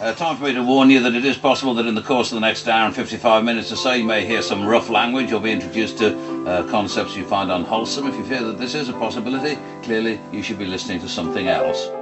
Uh, time for me to warn you that it is possible that in the course of the next hour and 55 minutes or so you may hear some rough language or be introduced to uh, concepts you find unwholesome. If you fear that this is a possibility, clearly you should be listening to something else.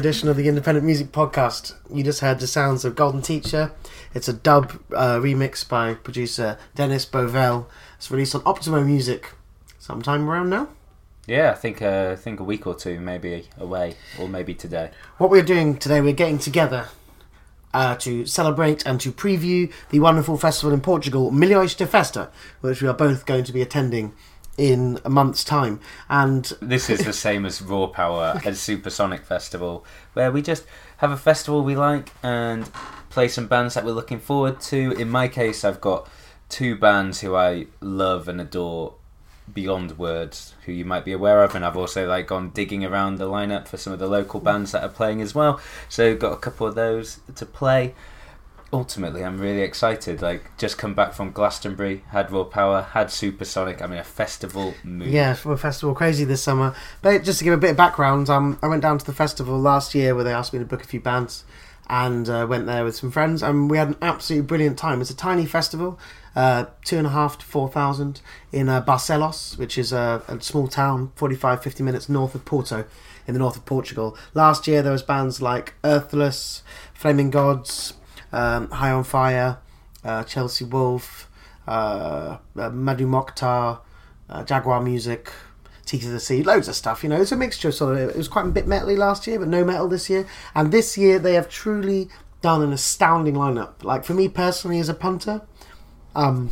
Edition of the Independent Music Podcast. You just heard the sounds of Golden Teacher. It's a dub uh, remix by producer Dennis Bovell. It's released on Optimo Music sometime around now. Yeah, I think uh, I think a week or two, maybe away, or maybe today. What we're doing today, we're getting together uh, to celebrate and to preview the wonderful festival in Portugal, Milhões de Festa, which we are both going to be attending in a month's time. And This is the same as Raw Power and Supersonic Festival, where we just have a festival we like and play some bands that we're looking forward to. In my case, I've got two bands who I love and adore beyond words, who you might be aware of, and I've also like gone digging around the lineup for some of the local bands that are playing as well. So got a couple of those to play. Ultimately, I'm really excited. Like, just come back from Glastonbury, had Raw Power, had Supersonic. I mean, a festival mood. Yeah, we're festival crazy this summer. But just to give a bit of background, um, I went down to the festival last year where they asked me to book a few bands, and uh, went there with some friends, and we had an absolutely brilliant time. It's a tiny festival, uh, two and a half to four thousand in uh, Barcelos, which is a, a small town, 45, 50 minutes north of Porto, in the north of Portugal. Last year there was bands like Earthless, Flamingods, um, High on Fire, uh, Chelsea Wolfe, uh, uh, Mdou Moctar, uh, Jaguar Music, Teeth of the Sea, loads of stuff. You know, it's a mixture. Sort of, it was quite a bit metally last year, but no metal this year. And this year they have truly done an astounding lineup. Like for me personally, as a punter, um,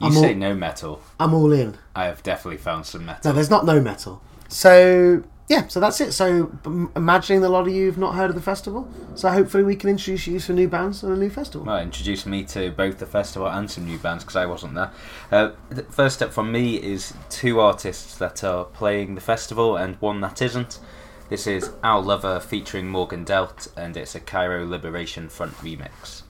You I'm say all- no metal. I'm all in. I have definitely found some metal. No, there's not no metal. So yeah, so that's it. So I'm imagining that a lot of you have not heard of the festival. So hopefully we can introduce you to new bands and a new festival. Well, introduced me to both the festival and some new bands because I wasn't there. Uh, the first up from me is two artists that are playing the festival and one that isn't. This is Our Lover featuring Morgan Delt, and it's a Cairo Liberation Front remix.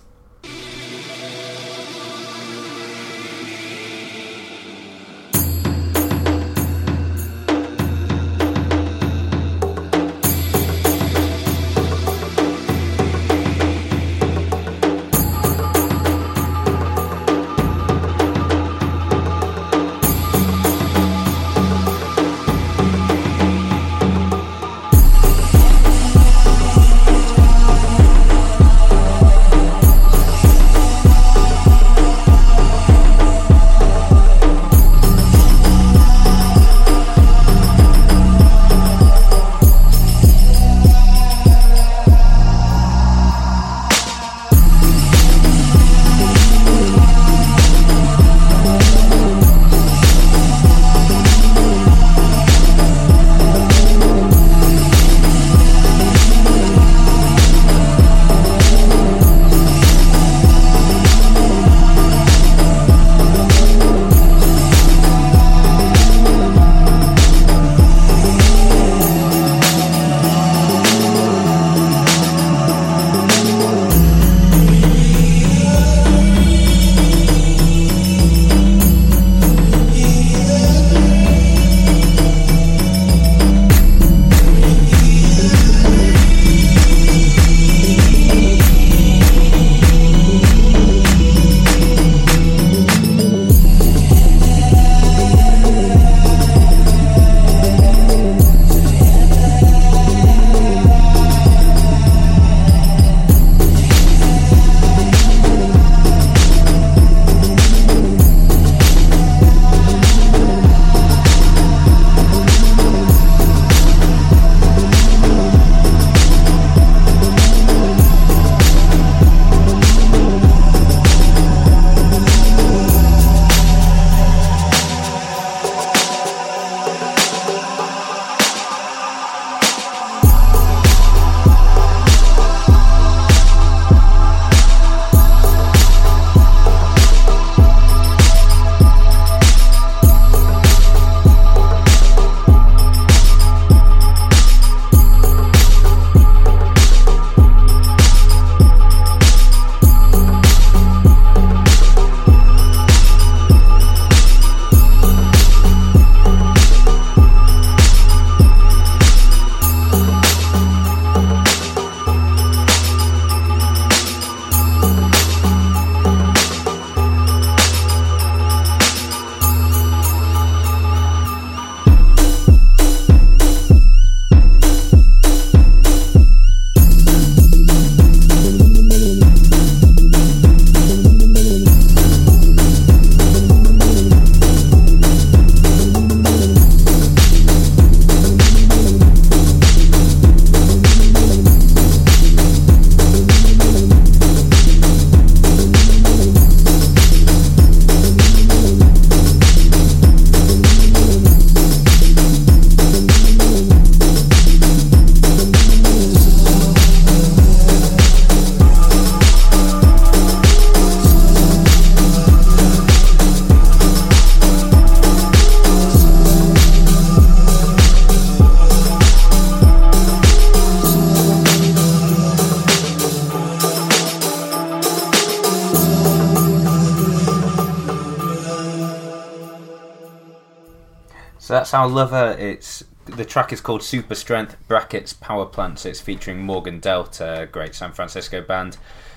So that's our lover. It's the track is called Super Strength brackets Power Plants. It's featuring Morgan Delt, great San Francisco band,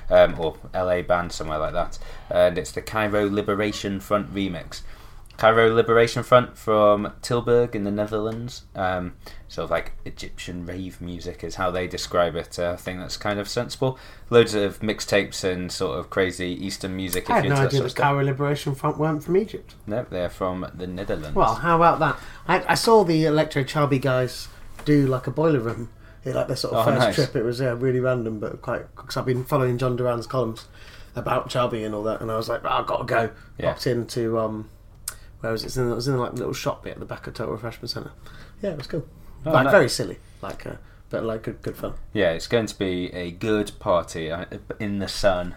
um, or LA band, somewhere like that. And it's the Cairo Liberation Front remix. Cairo Liberation Front from Tilburg in the Netherlands. Um, sort of like Egyptian rave music is how they describe it. Uh, I think that's kind of sensible. Loads of mixtapes and sort of crazy Eastern music. I if had you're no that idea the. Cairo Liberation Front weren't from Egypt. No, they're from the Netherlands. Well, how about that? I, I saw the Electro Chaabi guys do like a boiler room. Yeah, like their sort of Oh, first nice. trip. It was yeah, really random, but quite because I've been following John Doran's columns about Chaabi and all that, and I was like, oh, I've got to go. Yeah. Popped into um, where was it? It was in, it was in like a little shop bit at the back of Total Refreshment Centre. Yeah, it was cool. Oh, like nice. very silly, like uh, but like good, good fun. Yeah, it's going to be a good party uh, in the sun,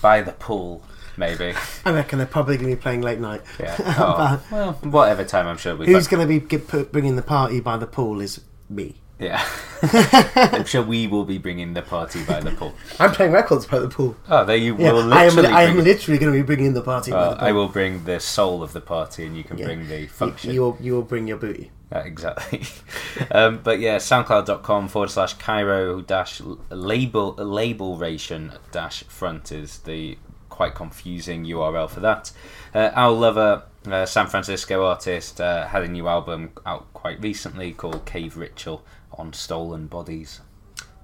by the pool, maybe. I reckon they're probably going to be playing late night. Yeah. Oh, well, whatever time I'm sure we've. Who's going to be get, put, bringing the party by the pool is me. Yeah. I'm sure we will be bringing the party by the pool. I'm playing records by the pool. Oh, there you Yeah, will I am. literally. I am literally going to be bringing the party by Well, the pool. I will bring the soul of the party, and you can Yeah. bring the function. you will. You will bring your booty. Uh, exactly. um, but yeah, soundcloud.com forward slash Cairo dash label labelration dash front is the quite confusing URL for that. Uh, our lover, uh, San Francisco artist, uh, had a new album out quite recently called Cave Ritual on Stolen Bodies.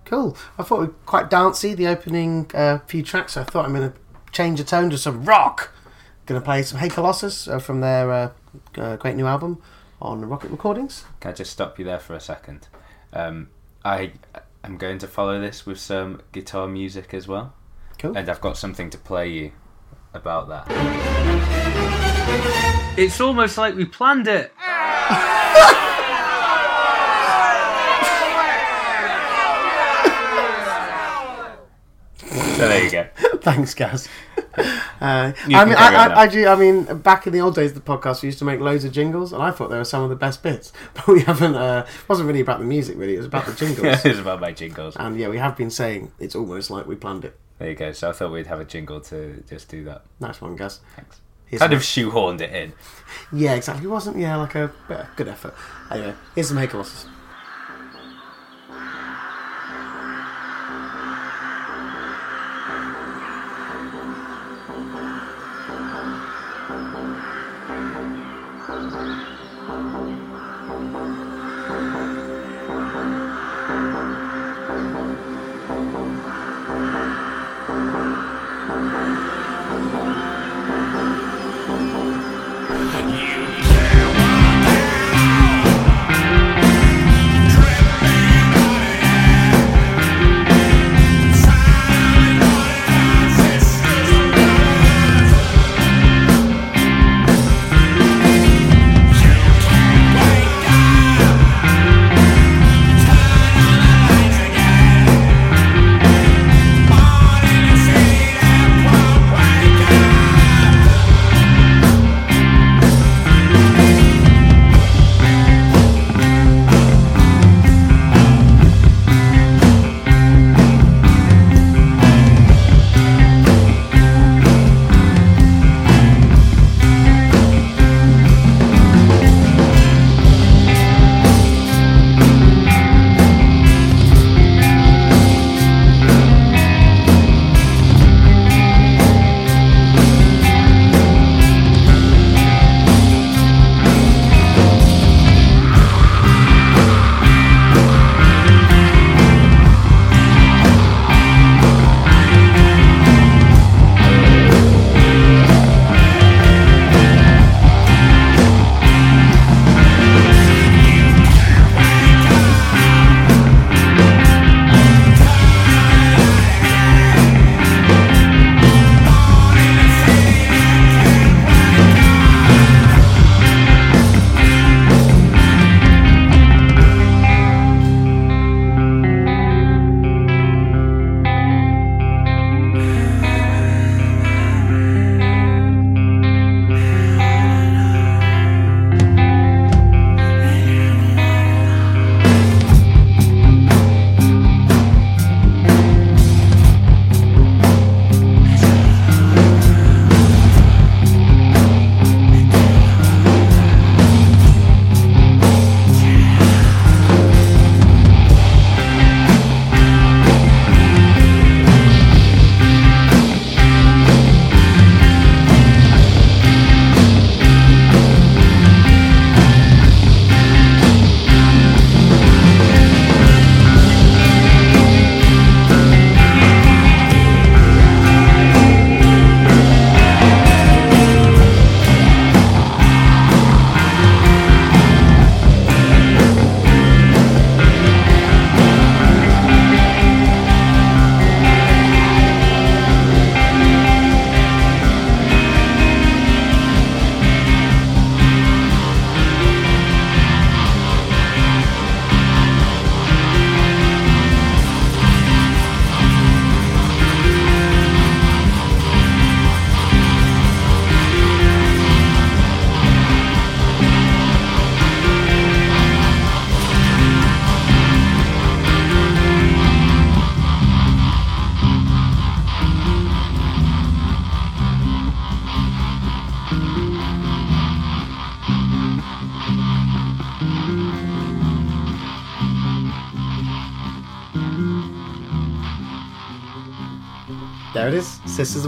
Cool. I thought it was quite dancey. The opening uh, few tracks. I thought I'm going to change the tone to some rock. Going to play some Hey Colossus uh, from their uh, uh, great new album on Rocket Recordings. Can I just stop you there for a second? Um, I am going to follow this with some guitar music as well. Cool. And I've got something to play you about that. It's almost like we planned it. so there you go. Thanks, Gaz. Uh, I mean, I. I, I do. I mean, back in the old days of the podcast, we used to make loads of jingles, and I thought they were some of the best bits. But we haven't. Uh, it wasn't really about the music, really. It was about the jingles. it's about my jingles. and yeah, we have been saying it's almost like we planned it. There you go. So I thought we'd have a jingle to just do that. Nice one, Gaz. Thanks. Here's Kind of shoehorned it in. Yeah, exactly. It wasn't. Yeah, like a yeah, good effort. Anyway, here's some Hey Colossus.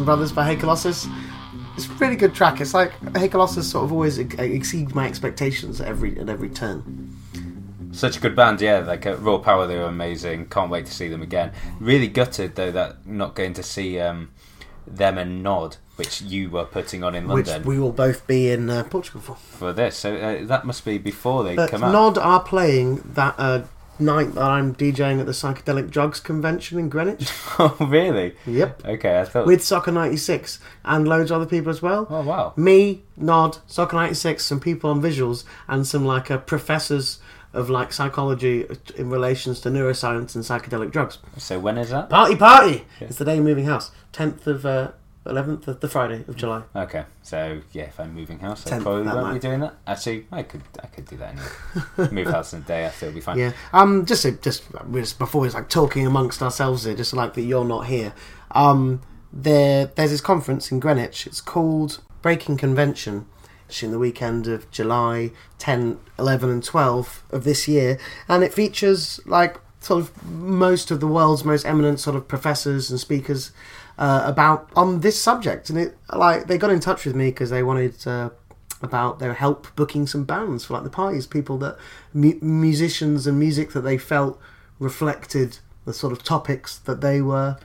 And Brothers by Hey Colossus. It's a really good track. It's like Hey Colossus sort of always ex- exceeds my expectations at every at every turn. Such a good band, yeah. Like at Raw Power, they were amazing. Can't wait to see them again. Really gutted though that not going to see um, them and Nod, which you were putting on in London. Which we will both be in uh, Portugal for. for this. So uh, that must be before they But come out. Nod are playing that uh, night that I'm DJing at the Psychedelic Drugs Convention in Greenwich. oh, really? yep. Okay, I thought. With Soccer 96 and loads of other people as well. oh wow. Me, Nod, Soccer 96, some people on visuals, and some like uh, professors of like psychology in relations to neuroscience and psychedelic drugs. So when is that? Party, party! It's the day of moving house. 10th of, uh, 11th of the Friday of July. Okay, so yeah, if I'm moving house, I Tenth, probably that won't be doing that. Actually, I could, I could do that anyway. Move house in a day after, it'll be fine. Yeah. Um. Just just just before it's like talking amongst ourselves here, just like that you're not here. Um. There there's this conference in Greenwich. It's called Breaking Convention. It's in the weekend of July 10, 11, and 12 of this year, and it features like sort of most of the world's most eminent sort of professors and speakers uh, about on this subject. And it like they got in touch with me because they wanted. Uh, about their help booking some bands for like the parties, people that mu- musicians and music that they felt reflected the sort of topics that they were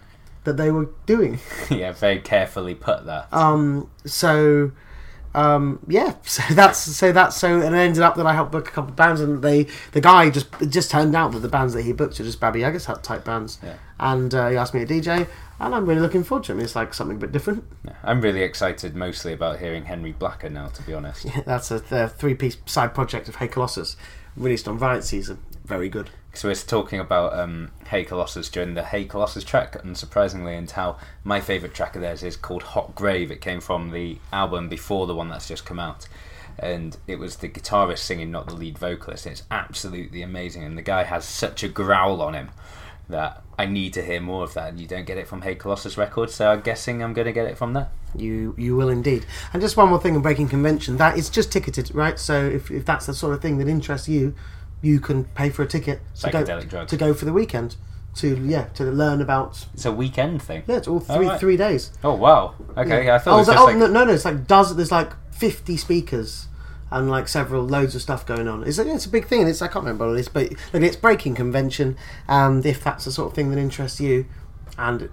that they were doing. yeah, very carefully put that. Um, so um, yeah, so that's so that's so, and it ended up that I helped book a couple of bands, and they the guy just it just turned out that the bands that he booked were just Baba Yaga's Hut type bands, Yeah. and uh, he asked me to DJ, and I'm really looking forward to it. It's like something a bit different. Yeah, I'm really excited, mostly about hearing Henry Blacker now. To be honest, yeah, That's a, a three piece side project of Hey Colossus, released on Riot Season. Very good. so we're talking about um, Hey Colossus during the Hey Colossus track, unsurprisingly, and how my favourite track of theirs is called Hot Grave. It came from the album before the one that's just come out. And it was the guitarist singing, not the lead vocalist. It's absolutely amazing, and the guy has such a growl on him that I need to hear more of that. And you don't get it from Hey Colossus Records, so I'm guessing I'm going to get it from there. You you will indeed. And just one more thing on breaking convention. That is just ticketed, right? So if, if that's the sort of thing that interests you, you can pay for a ticket to go, drugs. to go for the weekend. To yeah, to learn about It's a weekend thing. yeah, it's all Oh, three right. three days. Oh wow. Okay, I thought oh, it was oh, like no, no, no, it's like does there's like fifty speakers and like several loads of stuff going on. It's a, it's a big thing. and It's I can't remember what this, but look, it's breaking convention. And if that's the sort of thing that interests you, and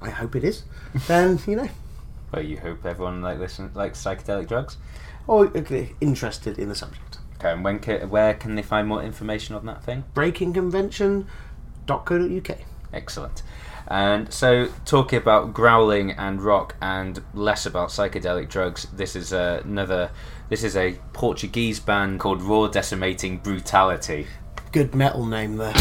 I hope it is, then you know, Well, you hope everyone like listen likes psychedelic drugs. or okay, interested in the subject. Okay, and when ca- where can they find more information on that thing? breakingconvention.co.uk. Excellent. And so, talking about growling and rock, and less about psychedelic drugs. This is uh, another. This is a Portuguese band called Raw Decimating Brutality. Good metal name there.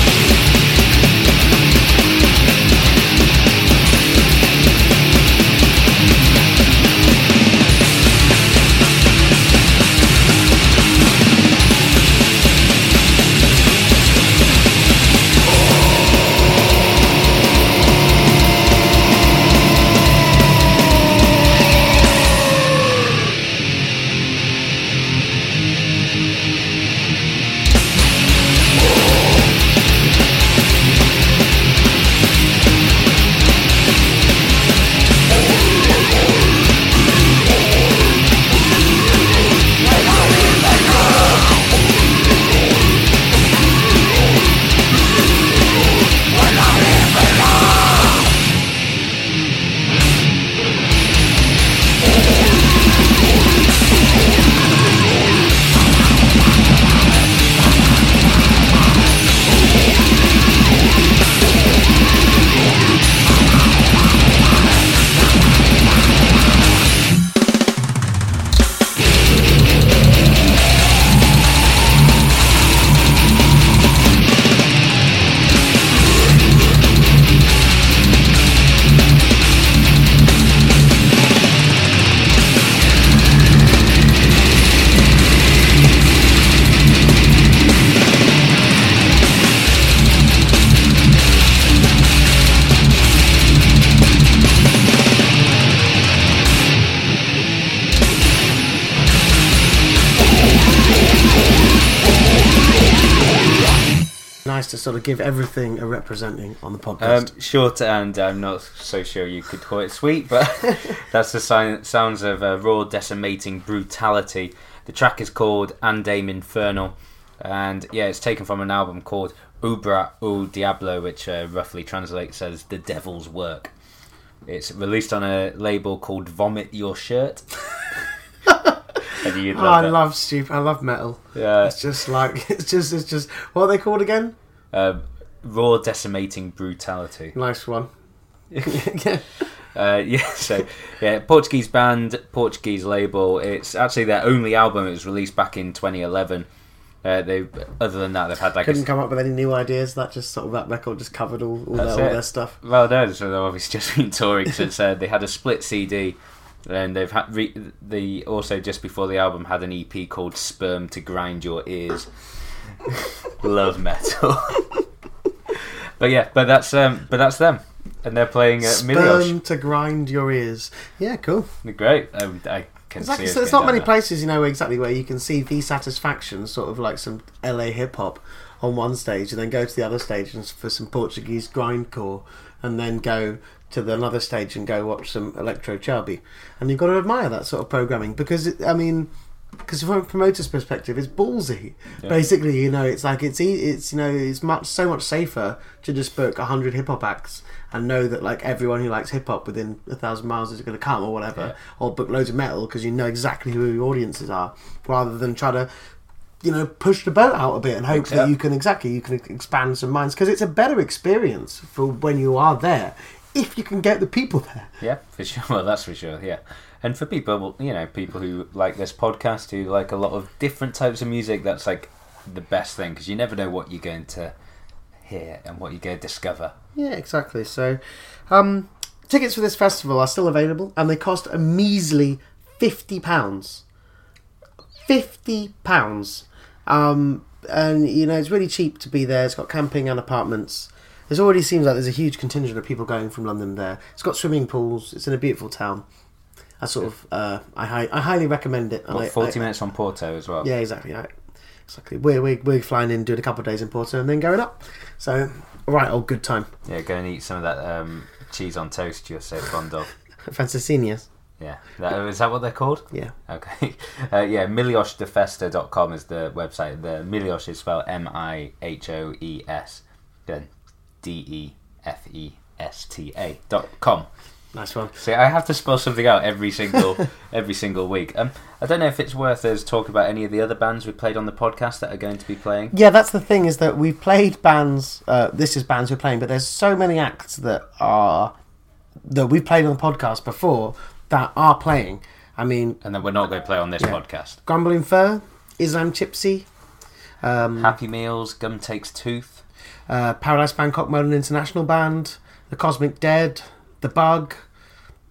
To sort of give everything a representing on the podcast. Um, short and I'm not so sure you could call it sweet, but that's the sign, sounds of uh, raw, decimating brutality. The track is called Andame Infernal, and yeah, it's taken from an album called Ubra o Diablo, which uh, roughly translates as The Devil's Work. It's released on a label called Vomit Your Shirt. Oh, love I love stupid. I love metal. Yeah. It's just like it's just it's just what are they called again? Um, raw, decimating brutality. Nice one. yeah. Uh, yeah, so yeah, Portuguese band, Portuguese label. It's actually their only album. It was released back in 2011. Uh, they, other than that, they've had like a, Couldn't come up with any new ideas. That just sort of that record just covered all, all, their, all their stuff. well, no, so they've obviously just been touring since uh, they had a split CD, and they've had re- the also just before the album had an EP called "Sperm to Grind Your Ears." Love metal, but yeah, but that's um, but that's them, and they're playing Miliosh. Sperm to grind your ears. Yeah, cool. Great. Um, I can Exactly. see. us So there's not many places, you know, exactly where you can see the satisfaction, sort of like some LA hip hop on one stage, and then go to the other stage and s- for some Portuguese grindcore, and then go to the another stage and go watch some electro chaabi, and you've got to admire that sort of programming because it, I mean. Because from a promoter's perspective, it's ballsy. Yeah. Basically, you know, it's like it's it's you know it's much so much safer to just book hundred hip hop acts and know that like everyone who likes hip hop within a thousand miles is going to come or whatever, Yeah. or book loads of metal because you know exactly who your audiences are, rather than try to, you know, push the boat out a bit and hope Yeah. that you can exactly you can expand some minds because it's a better experience for when you are there if you can get the people there. Yeah, for sure. Well, that's for sure. Yeah, and for people, you know, people who like this podcast, who like a lot of different types of music, that's like the best thing because you never know what you're going to hear and what you're going to discover. Yeah, exactly. So, um, tickets for this festival are still available, and they cost a measly fifty pounds. Fifty pounds, um, and you know it's really cheap to be there. It's got camping and apartments. There already seems like there's a huge contingent of people going from London there. It's got swimming pools. It's in a beautiful town. I sort of, uh, I, I highly recommend it. What, I- forty I- minutes from Porto as well. Yeah, exactly. Right. Exactly. We're, we're, we're flying in, doing a couple of days in Porto, and then going up. So, right, old good time. yeah. Go and eat some of that um, cheese on toast you're so fond of. Francesinhas. Yeah, that, is that what they're called? Yeah. Okay. Uh, yeah, milioshdefesta.com is the website. The Miliosh is spelled M I H O E S, then D E F E S T A dot com. Nice one. See, I have to spell something out every single every single week. Um, I don't know if it's worth us talking about any of the other bands we played on the podcast that are going to be playing. Yeah, that's the thing is that we've played bands. Uh, this is bands we're playing, but there's so many acts that are that we've played on the podcast before that are playing. I mean, And then we're not going to play on this Yeah. podcast. Grumbling Fur, Islam Chipsy, um, Happy Meals, Gum Takes Tooth. uh, Paradise Bangkok Molam International Band, The Cosmic Dead, The Bug.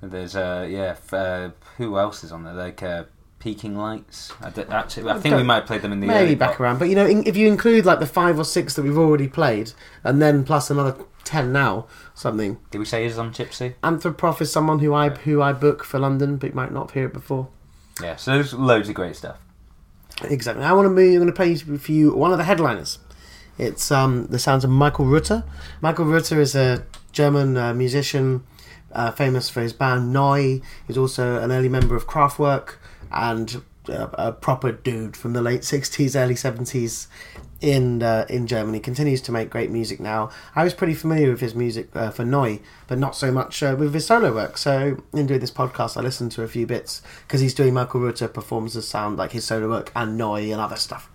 There's uh yeah, f- uh, who else is on there? Like uh, Peaking Lights. I actually, I think we might have played them in the maybe back part. around. But you know, in, if you include like the five or six that we've already played, and then plus another ten now, something. Did we say Islam Chipsy? Anthroprophh is someone who I who I book for London, but you might not have heard it before. Yeah, so there's loads of great stuff. Exactly. I want to move. I'm going to play for you one of the headliners. It's um, the sounds of Michael Rother. Michael Rother is a German uh, musician, uh, famous for his band Noi. He's also an early member of Kraftwerk and uh, a proper dude from the late '60s, early '70s in uh, in Germany. Continues to make great music now. I was pretty familiar with his music uh, for Neu!, but not so much uh, with his solo work. So in doing this podcast, I listened to a few bits because he's doing Michael Rother performs the sound like his solo work and Neu! and other stuff.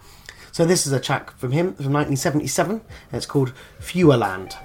So this is a track from him from 1977, and it's called Feuerland.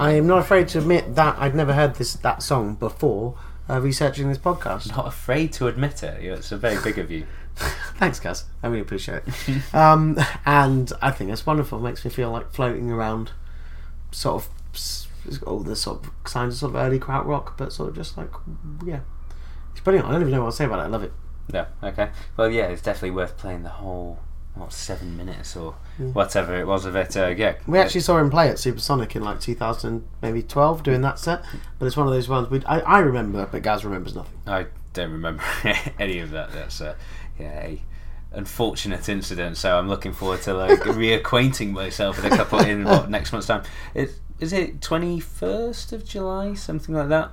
I am not afraid to admit that I'd never heard this that song before uh, researching this podcast. Not afraid to admit it. Yeah, It's a very big of you. Thanks, Gaz. I really appreciate it. um, and I think it's wonderful. It makes me feel like floating around, sort of, s- all the sort of signs of sort of early krautrock, but sort of just like, yeah. It's brilliant. I don't even know what to say about it. I love it. No, okay. Well, yeah, it's definitely worth playing the whole what seven minutes or whatever it was of it. Uh, yeah, We actually saw him play at Supersonic in like 2000, maybe 12, doing that set. But it's one of those ones we I, I remember, but Gaz remembers nothing. I don't remember any of that. That's uh, yeah, a unfortunate incident. So I'm looking forward to like reacquainting myself with a couple in what next month's time. It, is is it twenty first of July, something like that?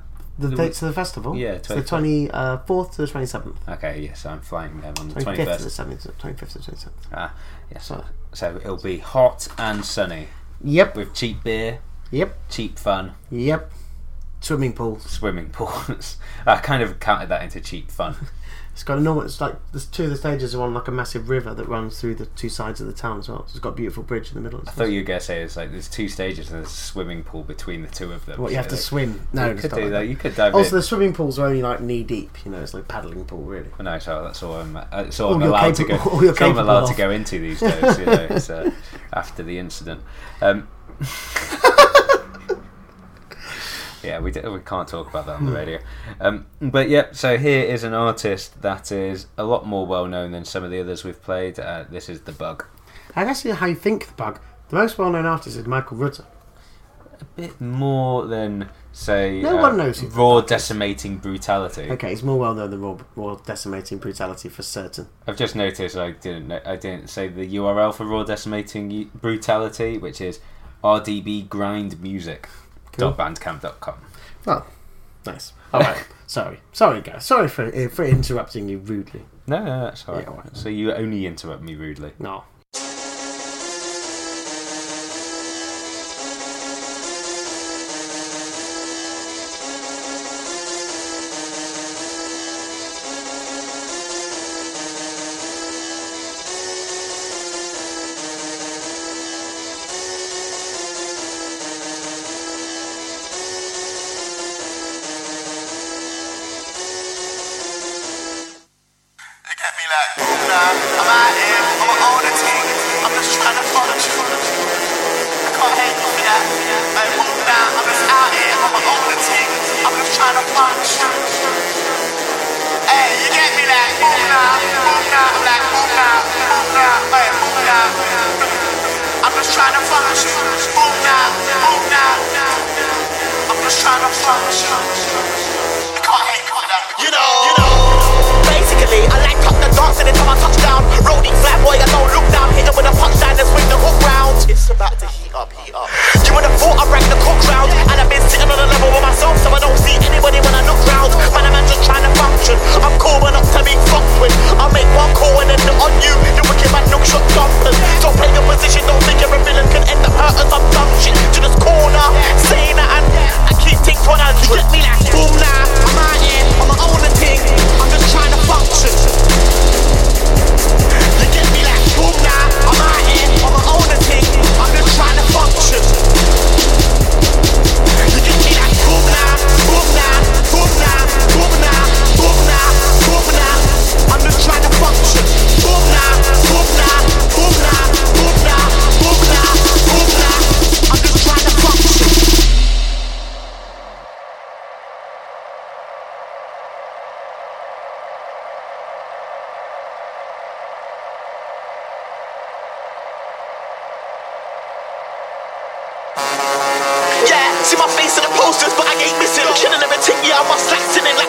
The dates of the festival? Yeah, It's the 24th to the 27th. Okay, yes, I'm flying there on the 25th twenty to the 7th, 25th to the 27th. Ah, yes. So- So it'll be hot and sunny Yep, with cheap beer, yep, cheap fun, yep. Swimming pools. swimming pools. I kind of counted that into cheap fun. It's got a normal. It's like there's two of the stages are on like a massive river that runs through the two sides of the town as well. So it's got a beautiful bridge in the middle. I thought you were going to say it's like there's two stages and there's a swimming pool between the two of them. What you have to like, swim? No, you could do like that. You could dive Also, in. the swimming pools are only like knee deep. You know, it's like paddling pool really. Well, no, so that's all I'm. That's all, All I'm allowed to go. all you're all I'm capable allowed to go into these days. You know, it's, uh, after the incident. Um, yeah, we d- we can't talk about that on Hmm. the radio. Um, but yeah, so here is an artist that is a lot more well known than some of the others we've played. Uh, this is the Bug. I guess you how you think the bug. The most well-known artist is Michael Rother. A bit more than say No uh, one knows raw decimating brutality. Okay, he's more well-known than raw, raw decimating brutality for certain. I've just noticed I didn't know- I didn't say the URL for raw decimating brutality, which is rdbgrindmusic. Cool. bandcamp.com. Oh, nice. All right. sorry, sorry, guys. Sorry for eh, for interrupting you rudely. No, no, that's all right. Yeah, well. So you only interrupt me rudely. No. Hey, you get me like, move now, move now, move now, move now, move now. I'm just trying to function. Move now, move now. I'm just trying to function. You can't hate. You know, you know. Basically, I like up the dance anytime I touch down. Rolling flat boy, I don't look down. Hit him with a punchline and swing the hook round. It's about to up. You would have thought I rank the cook round. And I've been sitting on a level with myself, so I don't see anybody when I look round. Man, I'm just trying to function. I'm cool, but not to be fucked with. I'll make one call and then the on you. You wicked man, no shot jumpers. Don't play your position, don't think you're a villain. Can end up hurting some dumb shit. To this corner, saying that and I keep things 100. You get me like, boom now. I'm out here, I'm my own thing. I'm just trying to function. Me like boom now, on my own. I'm just trying to function. Me like boom now, boom now, boom now, boom now, boom now, boom now. I'm just trying to function.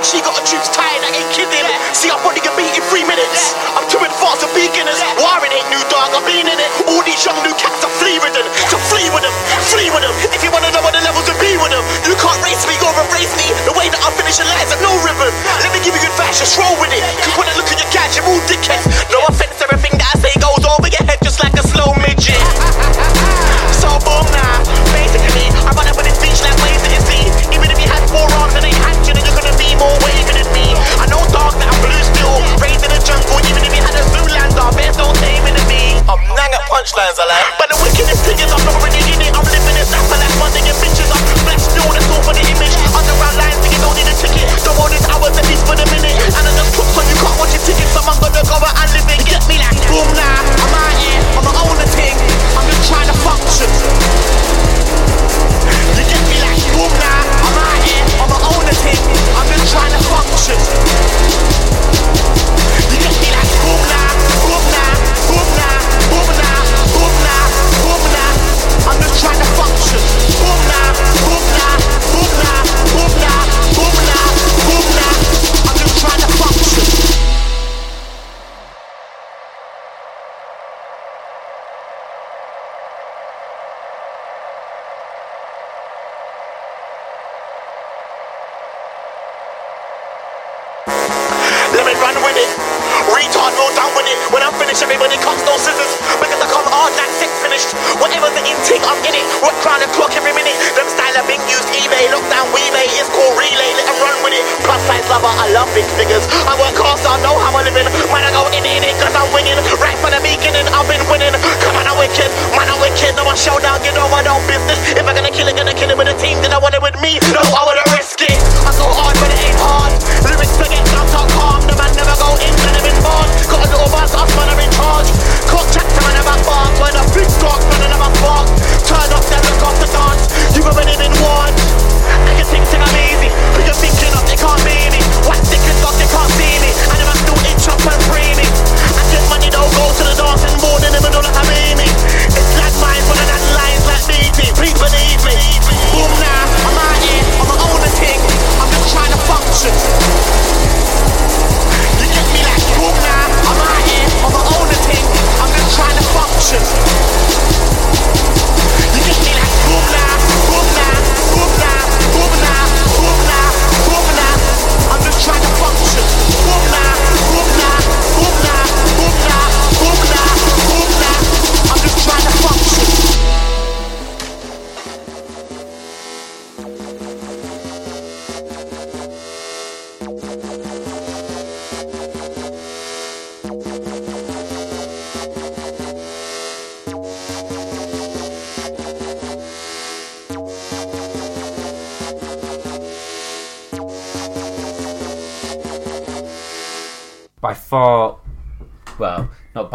She got a juice tied, I ain't kidding. See, I'm only gonna beat in three minutes. I'm too advanced for beginners. Warren ain't new dog, I've been in it. All these young new cats are flea ridden. So flee with them, flee with them. If you wanna know what the levels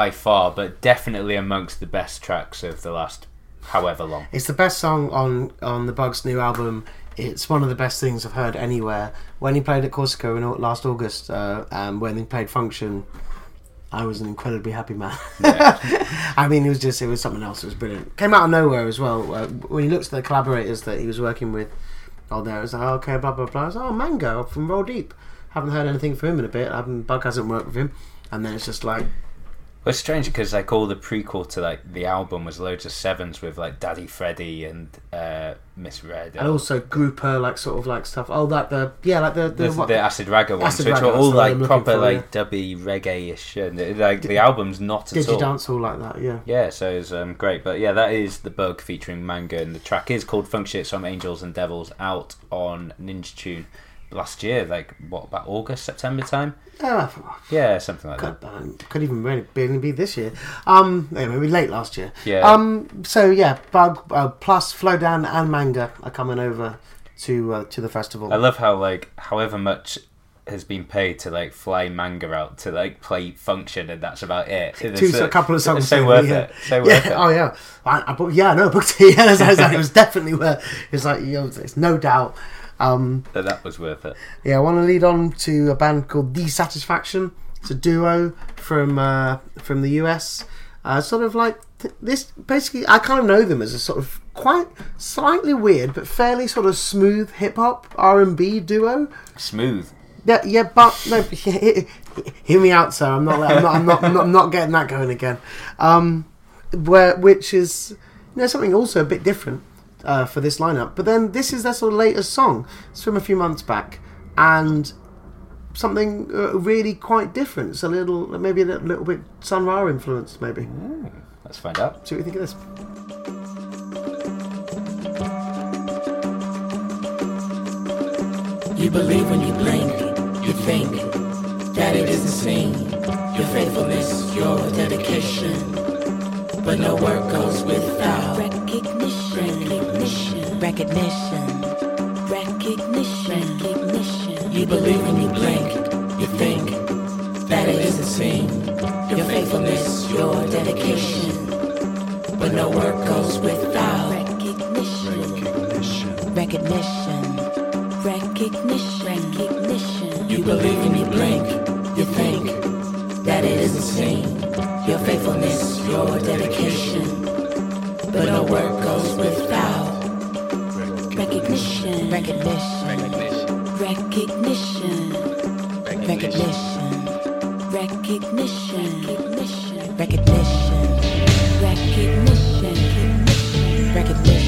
by far, but definitely amongst the best tracks of the last however long. It's the best song on on the Bugs' new album. It's one of the best things I've heard anywhere. When he played at Corsica in last August, uh, and when he played Function, I was an incredibly happy man. I mean, it was just it was something else. It was brilliant. Came out of nowhere as well. Uh, when he looked at the collaborators that he was working with, on there, it was like oh, okay, blah blah blah. I was oh, Manga from Roll Deep. Haven't heard anything from him in a bit. I haven't, Bug hasn't worked with him, and then it's just like Well, it's strange because like all the prequel to like the album was loads of sevens with like Daddy Freddy and uh, Miss Red and also grouper like sort of like stuff. Oh, like the yeah, like the the, the, what- the Acid Ragga ones, Acid which Ragga, were all like proper for, like dubby reggae-ish, and it, like the album's not at Digi all. dance all like that. Yeah. Yeah, so it's um, great. But yeah, that is the bug featuring Manga, and the track is called Function. It's from Angels and Devils, out on Ninja Tune last year, like what about August, September time? Uh, Yeah, something like could, that. could even really be, be this year. Um, maybe late last year. Yeah. Um. So yeah, Bug uh, plus Flowdan and Manga are coming over to uh, to the festival. I love how like however much has been paid to like fly Manga out to like play Function, and that's about it. Two, so- a couple of songs. It's so worth yeah. it. So yeah. worth it. Oh yeah. I, I booked, yeah. No, I booked it. Yeah, that's, that's, that. it was definitely worth. It's like you know, it's no doubt. Um. That that was worth it. Yeah, I want to lead on to a band called The Satisfaction. It's a duo from uh, from the US. Uh, sort of like th- this. Basically, I kind of know them as a sort of quite slightly weird but fairly sort of smooth hip hop R and B duo. Smooth. Yeah, yeah, but no, hear me out, sir. I'm not, I'm not, I'm not, I'm not, I'm not getting that going again. Um, where which is you know something also a bit different uh, for this lineup. But then this is their sort of latest song. It's from a few months back, and something uh, really quite different. It's a little, maybe a little, little bit Sun Ra influenced, maybe. Let's find out. See what you think of this. You believe when you blink, you think that it isn't seen. Your faithfulness, your dedication. But no work goes without Recognition, recognition, recognition, recognition, recognition. You believe when you blink, you think that it isn't seen. Your faithfulness, your dedication. But no work goes without recognition, recognition, recognition, recognition. You believe when you blink, you think that it isn't seen. Your faithfulness, your dedication. But no work goes without recognition, recognition, recognition, recognition, recognition, recognition, recognition, recognition, recognition, recognition,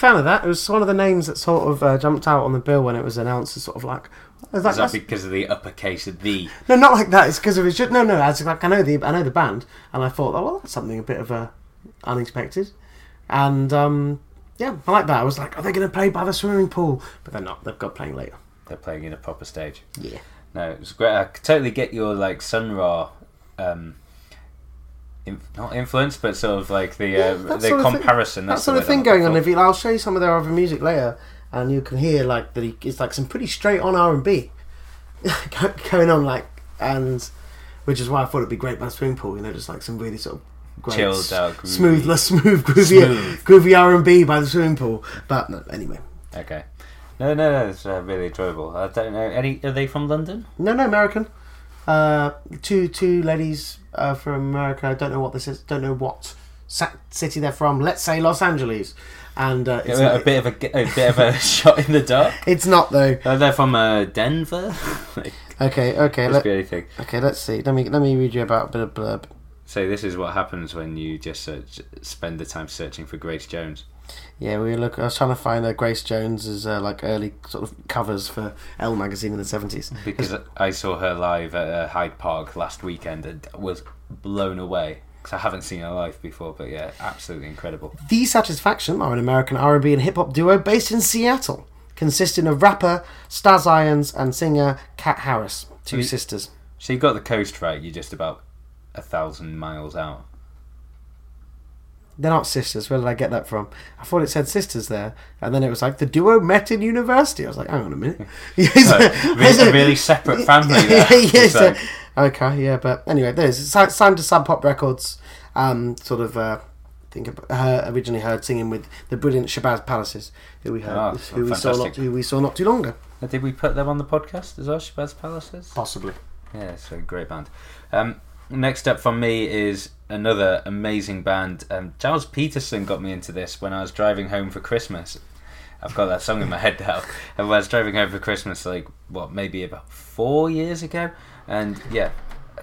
fan of that. It was one of the names that sort of uh, jumped out on the bill when it was announced as sort of like. Is that, Is that because of the uppercase of the? no, not like that. It's because of his. No, no. It's like I know the I know the band, and I thought, oh well, that's something a bit of a unexpected, and um, yeah, I like that. I was like, are they going to play by the swimming pool? But they're not. They've got playing later. They're playing in a proper stage. Yeah. No, it was great. I could totally get your like Sun Ra, um, in, not influence, but sort of like the uh, that the sort of thing- comparison. That sort of thing going on. If you, I'll show you some of their other music later, and you can hear like that. It's like some pretty straight on R and B going on, like and which is why I thought it'd be great by the swimming pool. You know, just like some really sort of great, Chilled out, groovy. smooth, less smooth, groovy, Smooth. groovy R and B by the swimming pool. But no, anyway. Okay. No, no, no. It's uh, really enjoyable. I don't know. Any are they from London? no, no, American. Uh, two two ladies uh, from America. I don't know what this is. Don't know what city they're from. Let's say Los Angeles. And uh, it's, a, not, bit of a, a bit of a shot in the dark. it's not though. Uh, they're from uh, Denver. like, Okay, okay. Let, be anything. Okay, let's see. Let me let me read you about a bit of blurb. So this is what happens when you just search, spend the time searching for Grace Jones. Yeah, we look. I was trying to find uh, Grace Jones's uh, like early sort of covers for Elle magazine in the seventies. Because I saw her live at uh, Hyde Park last weekend and was blown away. Because I haven't seen her live before, but yeah, absolutely incredible. The Satisfaction are an American R&B and hip hop duo based in Seattle, consisting of rapper Stas Irons and singer Cat Harris, two We- sisters. So you got the coast right. You're just about a thousand miles out. They're not sisters. Where did I get that from? I thought it said sisters there, and then it was like the duo met in university. I was like, hang on a minute. Really, a really separate family. There. It's like- okay, yeah, but anyway, there's si- signed to Sub Pop Records. Um, sort of. Uh, I think her originally heard singing with the brilliant Shabazz Palaces, who we heard, Ah, who we saw not, who we saw not too long ago. Did we put them on the podcast as well, Shabazz Palaces? Possibly. Yeah, it's a great band. Um, next up from me is another amazing band. Um, Gilles Peterson got me into this when I was driving home for Christmas. I've got that song in my head now. And when I was driving home for Christmas, like, what, maybe about four years ago? And yeah,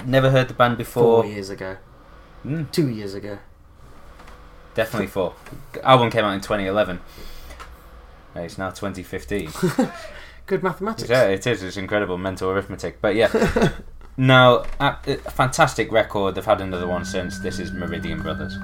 never heard the band before. Four years ago. Mm. Two years ago. Definitely four. Album came out in 2011. Uh, It's now 2015. Good mathematics. Yeah, it is. It's incredible mental arithmetic. But yeah. now, fantastic record. They've had another one since. This is Meridian Brothers.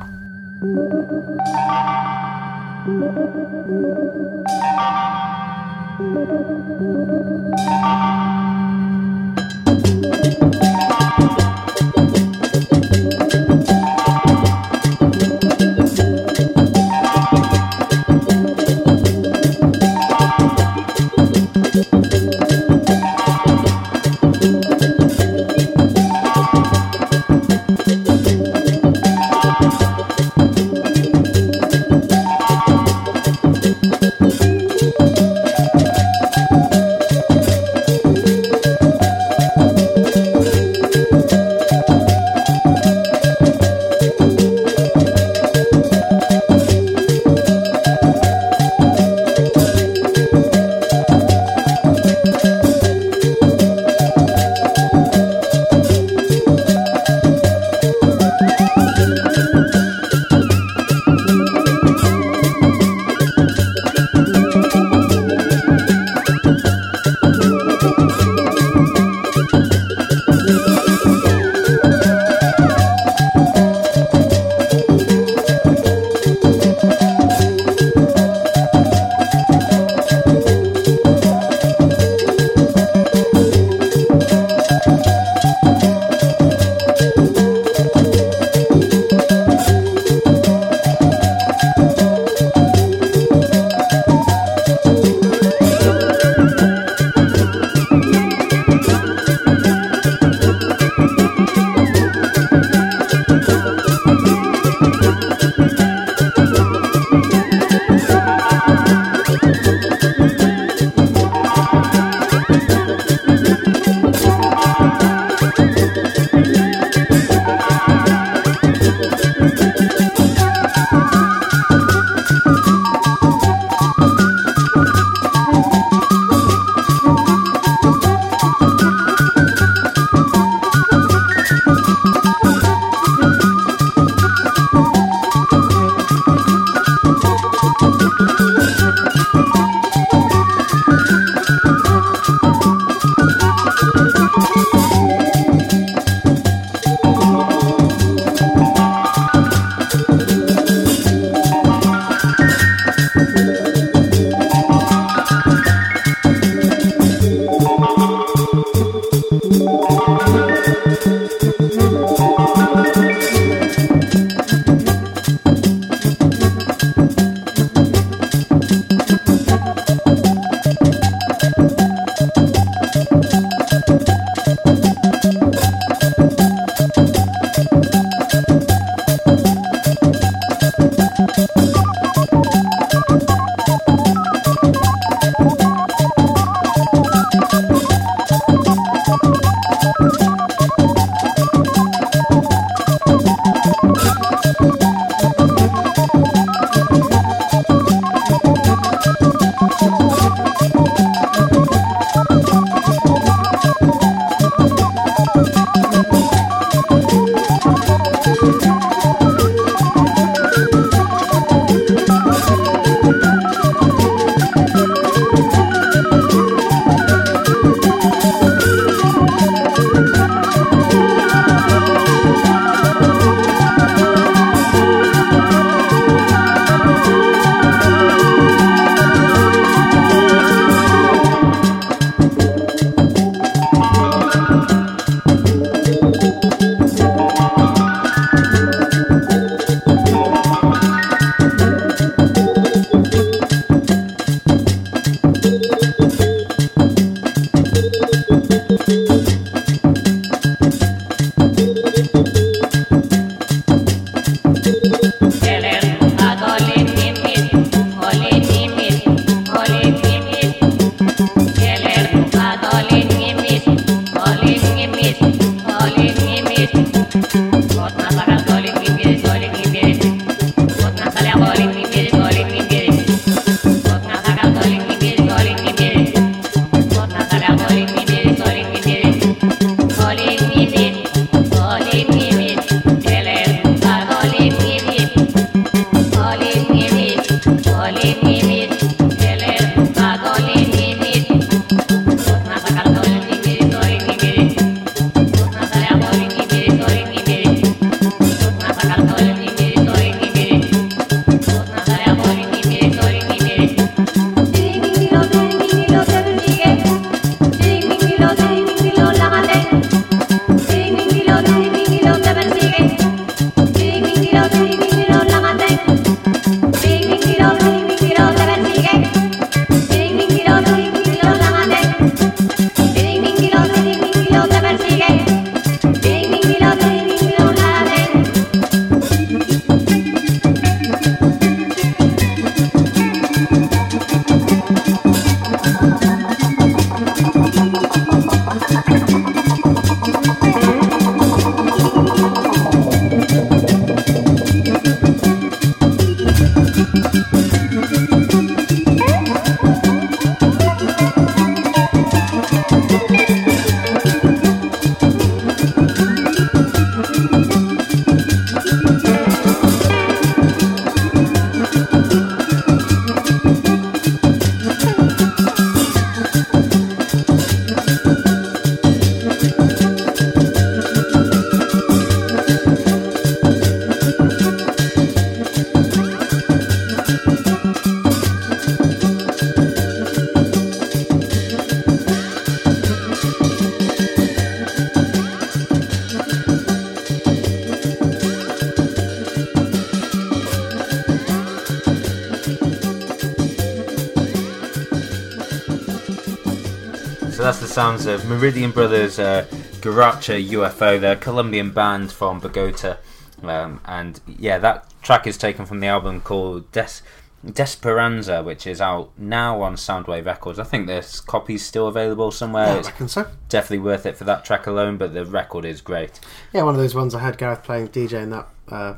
Of Meridian Brothers, uh, Guaracha UFO. They're a Colombian band from Bogota. Um, and yeah, that track is taken from the album called Des- Desperanza, which is out now on Soundway Records. I think this copy's still available somewhere. Yeah, I reckon so. definitely worth it for that track alone, but the record is great. Yeah, one of those ones I had Gareth playing DJ in that uh,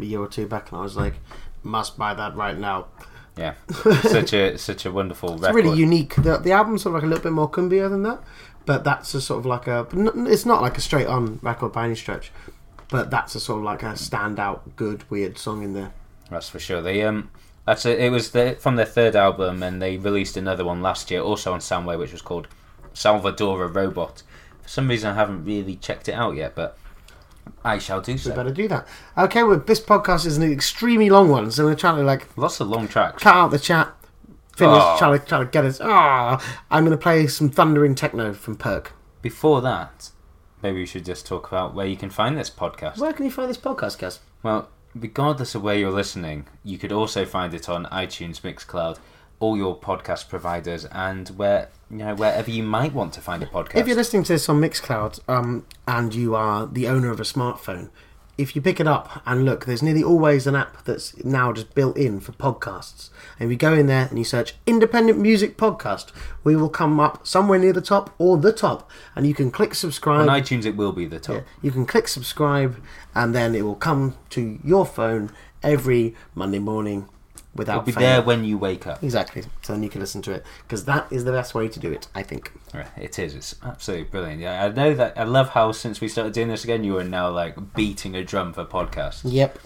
year or two back, and I was like, must buy that right now. Yeah, such a such a wonderful It's record. really unique. The, the album's sort of like a little bit more cumbia than that, but that's a sort of like a. It's not like a straight on record by any stretch, but that's a sort of like a standout, good, weird song in there. That's for sure. They um, that's a, it was the, from their third album, and they released another one last year, also on Soundway, which was called Salvadora Robot. For some reason, I haven't really checked it out yet, but I shall do so. We better do that. Okay, well, this podcast is an extremely long one, so we're trying to like Lots of long tracks. cut out the chat, finish, Aw. try to try to get us. Ah, I'm going to play some thundering techno from Perc. Before that, maybe we should just talk about where you can find this podcast. Where can you find this podcast, Gaz? Well, regardless of where you're listening, you could also find it on iTunes, Mixcloud, all your podcast providers, and where you know wherever you might want to find a podcast. If you're listening to this on Mixcloud um, and you are the owner of a smartphone, if you pick it up and look, there's nearly always an app that's now just built in for podcasts. And if you go in there and you search independent music podcast, we will come up somewhere near the top or the top, and you can click subscribe. on iTunes, it will be the top. Yeah, you can click subscribe, and then it will come to your phone every Monday morning without It'll be fail. there when you wake up. Exactly. So then you can listen to it because that is the best way to do it, I think. Right, It is. It's absolutely brilliant. Yeah, I know that. I love how since we started doing this again, you are now like beating a drum for podcasts, Yep.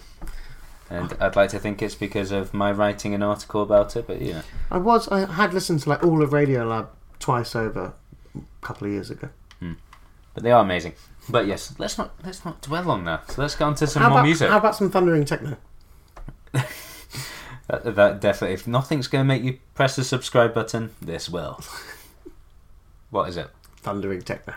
and I'd like to think it's because of my writing an article about it. But yeah. I was. I had listened to like all of Radiolab twice over a couple of years ago. Hmm. but they are amazing. But yes, let's not let's not dwell on that. So let's go on to some how more about music. how about some thundering techno? That, that definitely. If nothing's going to make you press the subscribe button, this will. what is it? Thundering techno.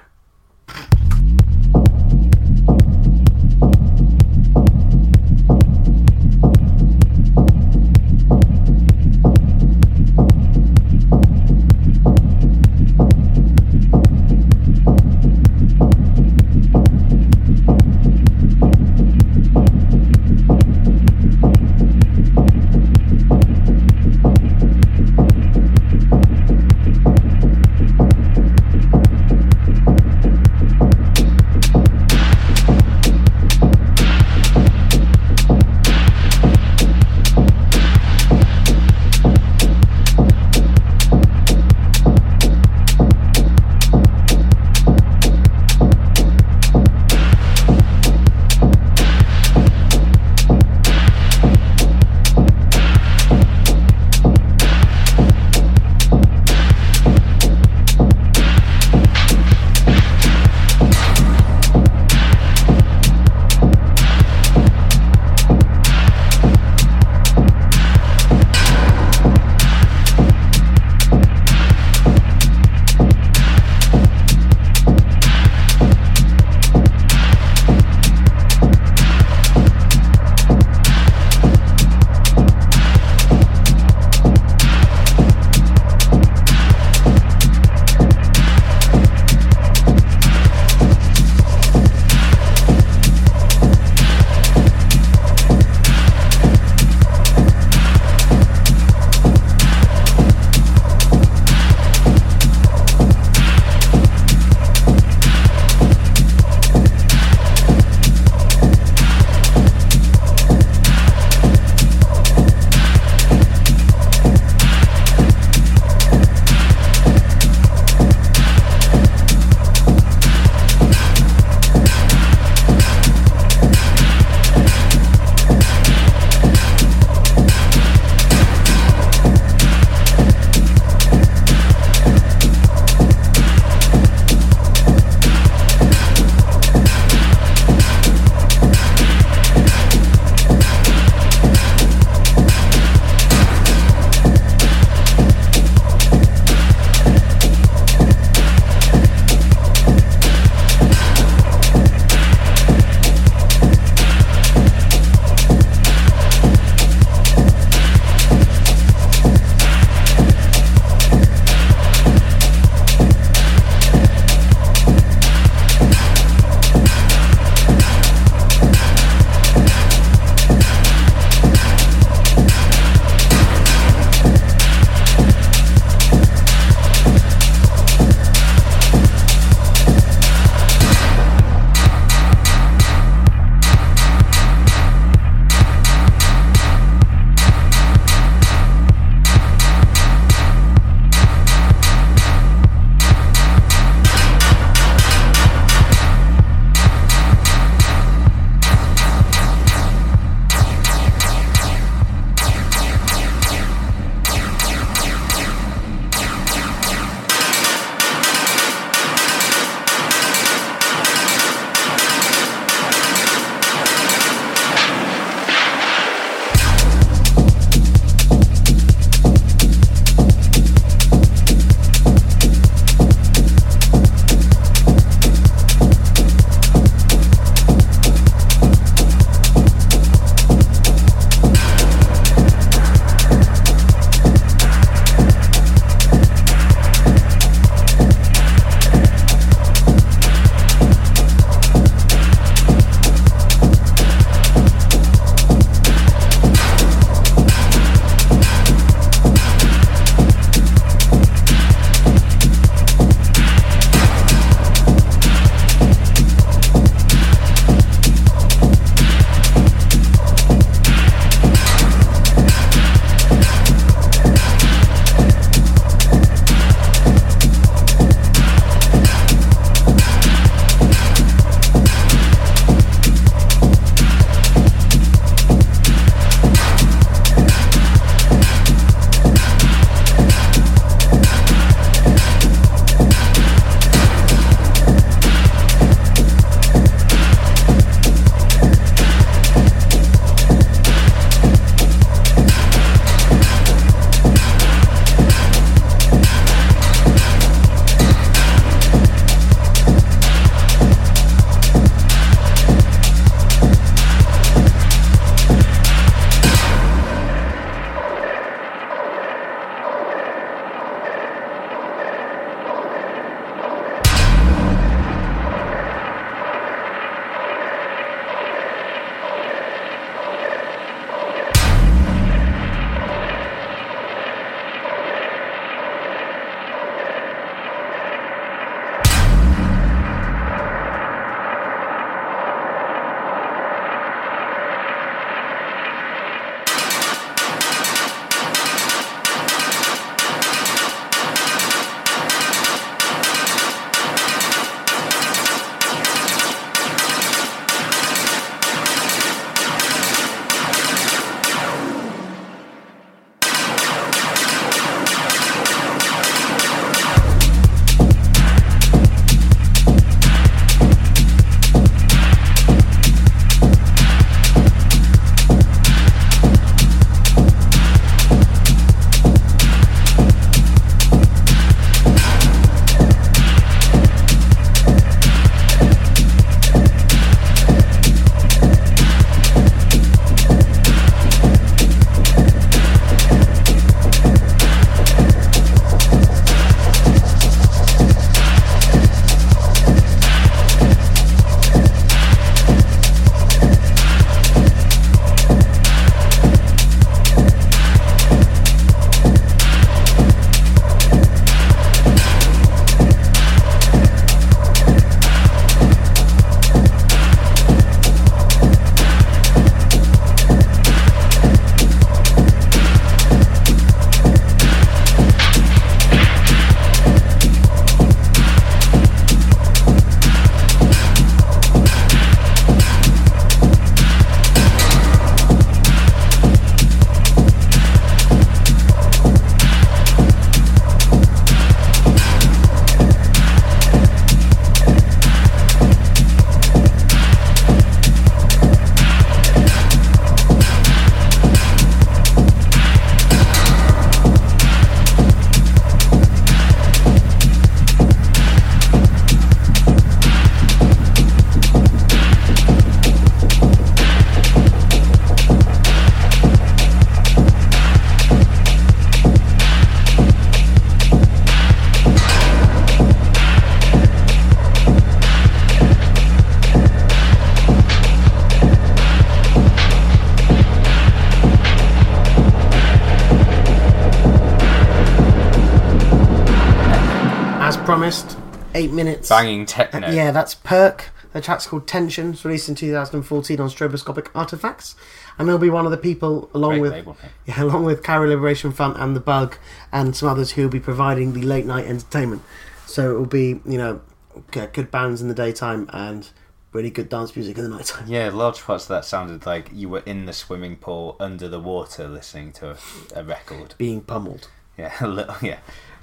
Minutes. Banging techno. Yeah, that's Perc. The track's called Tensions, released in 2014 on Stroboscopic Artefacts, and they'll be one of the people along Great with label yeah, along with Cairo Liberation Front and the Bug and some others who will be providing the late night entertainment. So it will be you know good bands in the daytime and really good dance music in the nighttime. Yeah, large parts of that sounded like you were in the swimming pool under the water listening to a, a record. Being pummeled. Yeah, a little, yeah,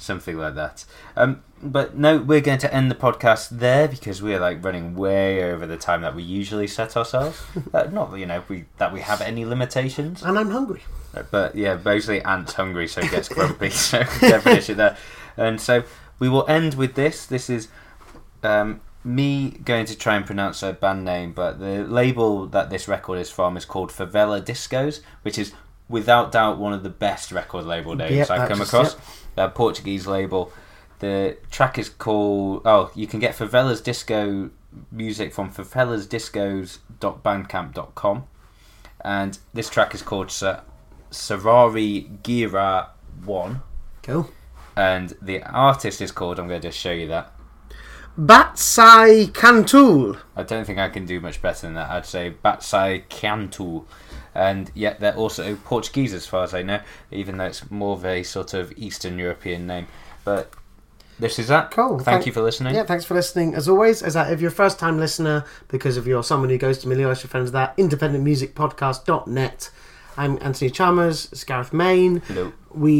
something like that. Um, but no, we're going to end the podcast there because we are like running way over the time that we usually set ourselves. uh, not that, you know we that we have any limitations, And I'm hungry. but yeah, mostly Ant's hungry, so he gets grumpy. so definition there, and so we will end with this. This is um, me going to try and pronounce a band name, but the label that this record is from is called Favela Discos, which is without doubt one of the best record label names Yep, I've come across. A Portuguese label. The track is called. Oh, you can get Favela's Disco music from favelasdiscos.bandcamp.com, and this track is called Sa- Sarari Gira One, Cool. and the artist is called. I'm going to just show you that. Batsai Cantul. I don't think I can do much better than that. I'd say Batsai Cantu. And yet they're also Portuguese as far as I know, even though it's more of a sort of Eastern European name. But this is that. Cool. Thank, Thank- you for listening. Yeah, thanks for listening. As always, as that if you're a first time listener, because if you're someone who goes to Millie Oyster Friends, that independentmusicpodcast.net. I'm Anthony Chalmers, it's Gareth Main. Hello. We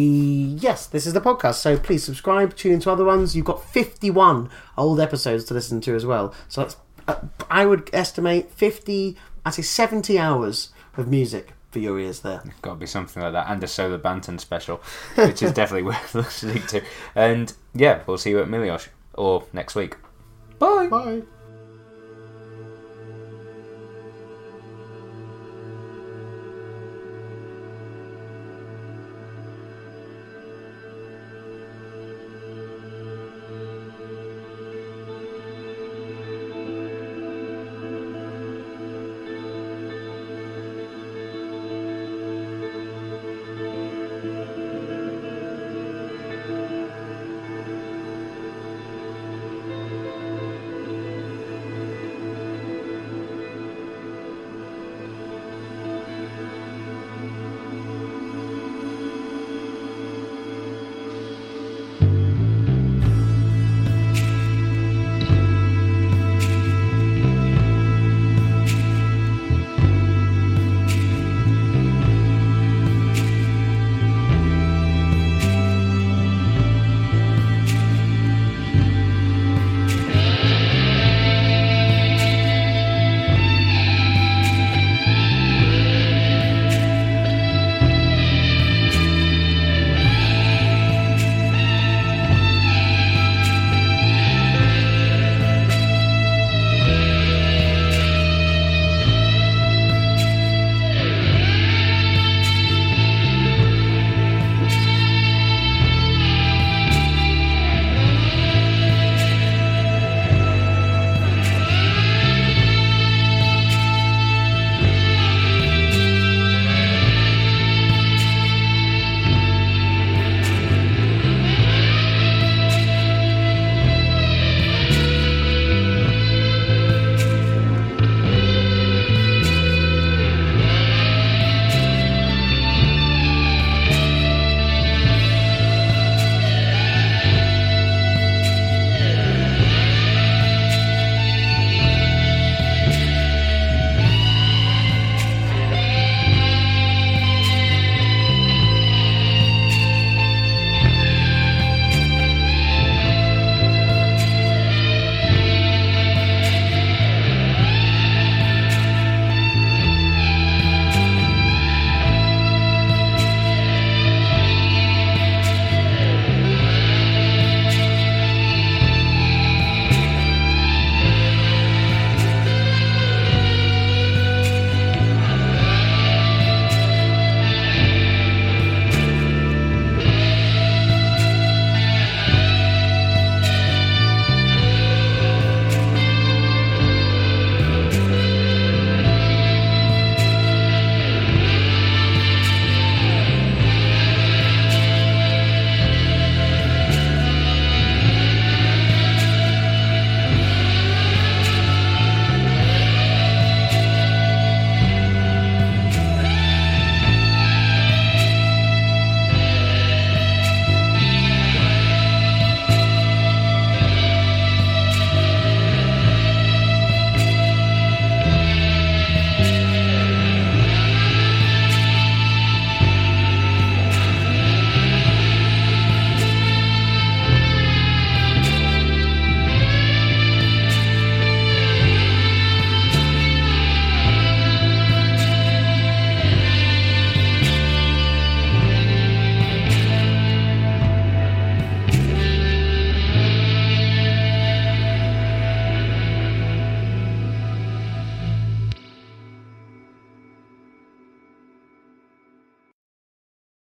yes, this is the podcast, so please subscribe, tune into other ones. You've got 51 old episodes to listen to as well. So that's uh, I would estimate 50, I say 70 hours of music for your ears there. Got to be something like that, and a Solar Banton special, which is definitely worth listening to. And yeah, we'll see you at Miliosh or next week. Bye. Bye.